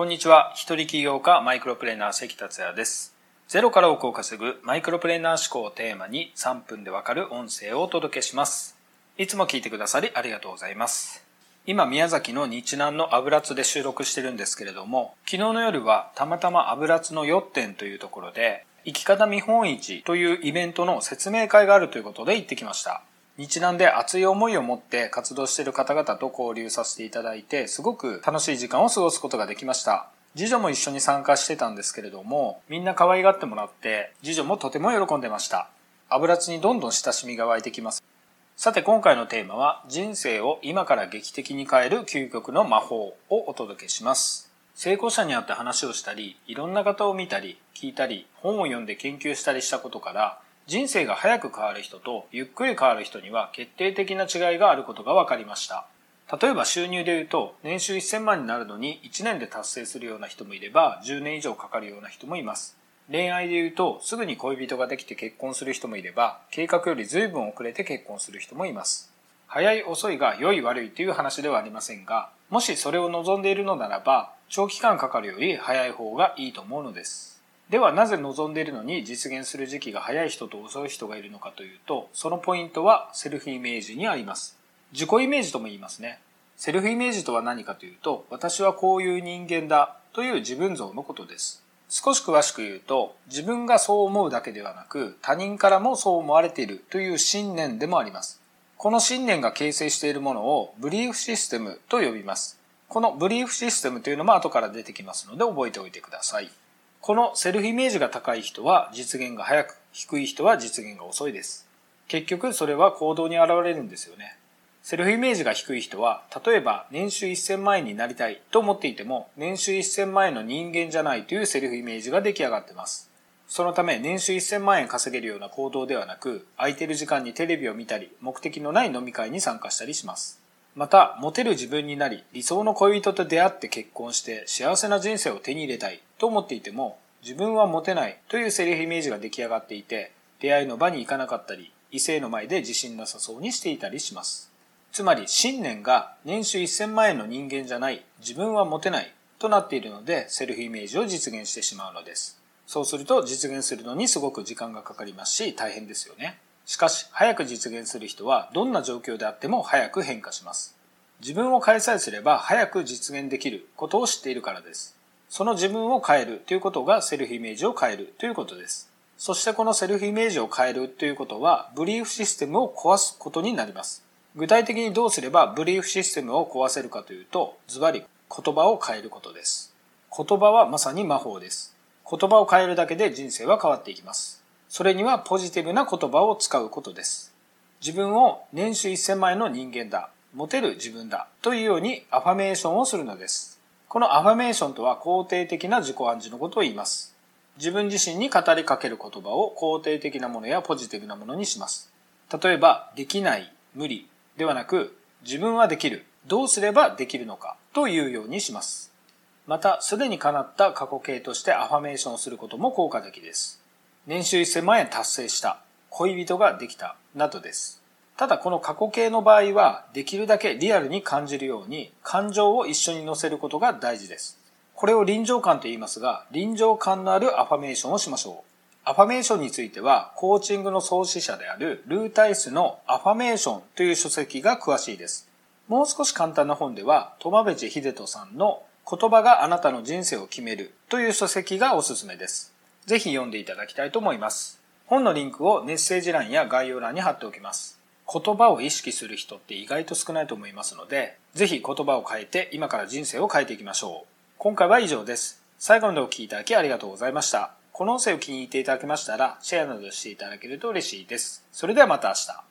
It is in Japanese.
こんにちは。一人起業家マイクロプレーナー関達也です。ゼロから億を稼ぐマイクロプレーナー思考をテーマに3分でわかる音声をお届けします。いつも聞いてくださりありがとうございます。今宮崎の日南の油津で収録してるんですけれども、昨日の夜はたまたま油津のよってんというところで、生き方見本市というイベントの説明会があるということで行ってきました。日南で熱い思いを持って活動している方々と交流させていただいて、すごく楽しい時間を過ごすことができました。次女も一緒に参加してたんですけれども、みんな可愛がってもらって、次女もとても喜んでました。油津にどんどん親しみが湧いてきます。さて今回のテーマは、人生を今から劇的に変える究極の魔法をお届けします。成功者に会って話をしたり、いろんな方を見たり、聞いたり、本を読んで研究したりしたことから、人生が早く変わる人とゆっくり変わる人には決定的な違いがあることが分かりました。例えば収入で言うと年収1000万になるのに1年で達成するような人もいれば10年以上かかるような人もいます。恋愛で言うとすぐに恋人ができて結婚する人もいれば計画より随分遅れて結婚する人もいます。早い遅いが良い悪いという話ではありませんがもしそれを望んでいるのならば長期間かかるより早い方がいいと思うのです。ではなぜ望んでいるのに実現する時期が早い人と遅い人がいるのかというと、そのポイントはセルフイメージにあります。自己イメージとも言いますね。セルフイメージとは何かというと、私はこういう人間だという自分像のことです。少し詳しく言うと、自分がそう思うだけではなく、他人からもそう思われているという信念でもあります。この信念が形成しているものをブリーフシステムと呼びます。このブリーフシステムというのも後から出てきますので覚えておいてください。このセルフイメージが高い人は実現が早く、低い人は実現が遅いです。結局それは行動に現れるんですよね。セルフイメージが低い人は、例えば年収1000万円になりたいと思っていても、年収1000万円の人間じゃないというセルフイメージが出来上がってます。そのため年収1000万円稼げるような行動ではなく、空いてる時間にテレビを見たり、目的のない飲み会に参加したりします。また、モテる自分になり、理想の恋人と出会って結婚して幸せな人生を手に入れたいと思っていても、自分はモテないというセリフイメージが出来上がっていて、出会いの場に行かなかったり、異性の前で自信なさそうにしていたりします。つまり信念が年収1000万円の人間じゃない、自分はモテないとなっているので、セルフイメージを実現してしまうのです。そうすると実現するのにすごく時間がかかりますし、大変ですよね。しかし、早く実現する人はどんな状況であっても早く変化します。自分を変えさえすれば早く実現できることを知っているからです。その自分を変えるということがセルフイメージを変えるということです。そしてこのセルフイメージを変えるということは、ブリーフシステムを壊すことになります。具体的にどうすればブリーフシステムを壊せるかというと、ズバリ言葉を変えることです。言葉はまさに魔法です。言葉を変えるだけで人生は変わっていきます。それにはポジティブな言葉を使うことです。自分を年収1000万円の人間だ。モテる自分だというようにアファメーションをするのです。このアファメーションとは肯定的な自己暗示のことを言います。自分自身に語りかける言葉を肯定的なものやポジティブなものにします。例えば、できない、無理ではなく、自分はできる、どうすればできるのかというようにします。また、すでに叶った過去形としてアファメーションをすることも効果的です。年収1000万円達成した、恋人ができた、などです。ただこの過去形の場合は、できるだけリアルに感じるように、感情を一緒に乗せることが大事です。これを臨場感と言いますが、臨場感のあるアファメーションをしましょう。アファメーションについては、コーチングの創始者であるルータイスのアファメーションという書籍が詳しいです。もう少し簡単な本では、トベチ秀人さんの言葉があなたの人生を決めるという書籍がおすすめです。ぜひ読んでいただきたいと思います。本のリンクをメッセージ欄や概要欄に貼っておきます。言葉を意識する人って意外と少ないと思いますので、ぜひ言葉を変えて今から人生を変えていきましょう。今回は以上です。最後までお聴きいただきありがとうございました。この音声を気に入っていただけましたら、シェアなどしていただけると嬉しいです。それではまた明日。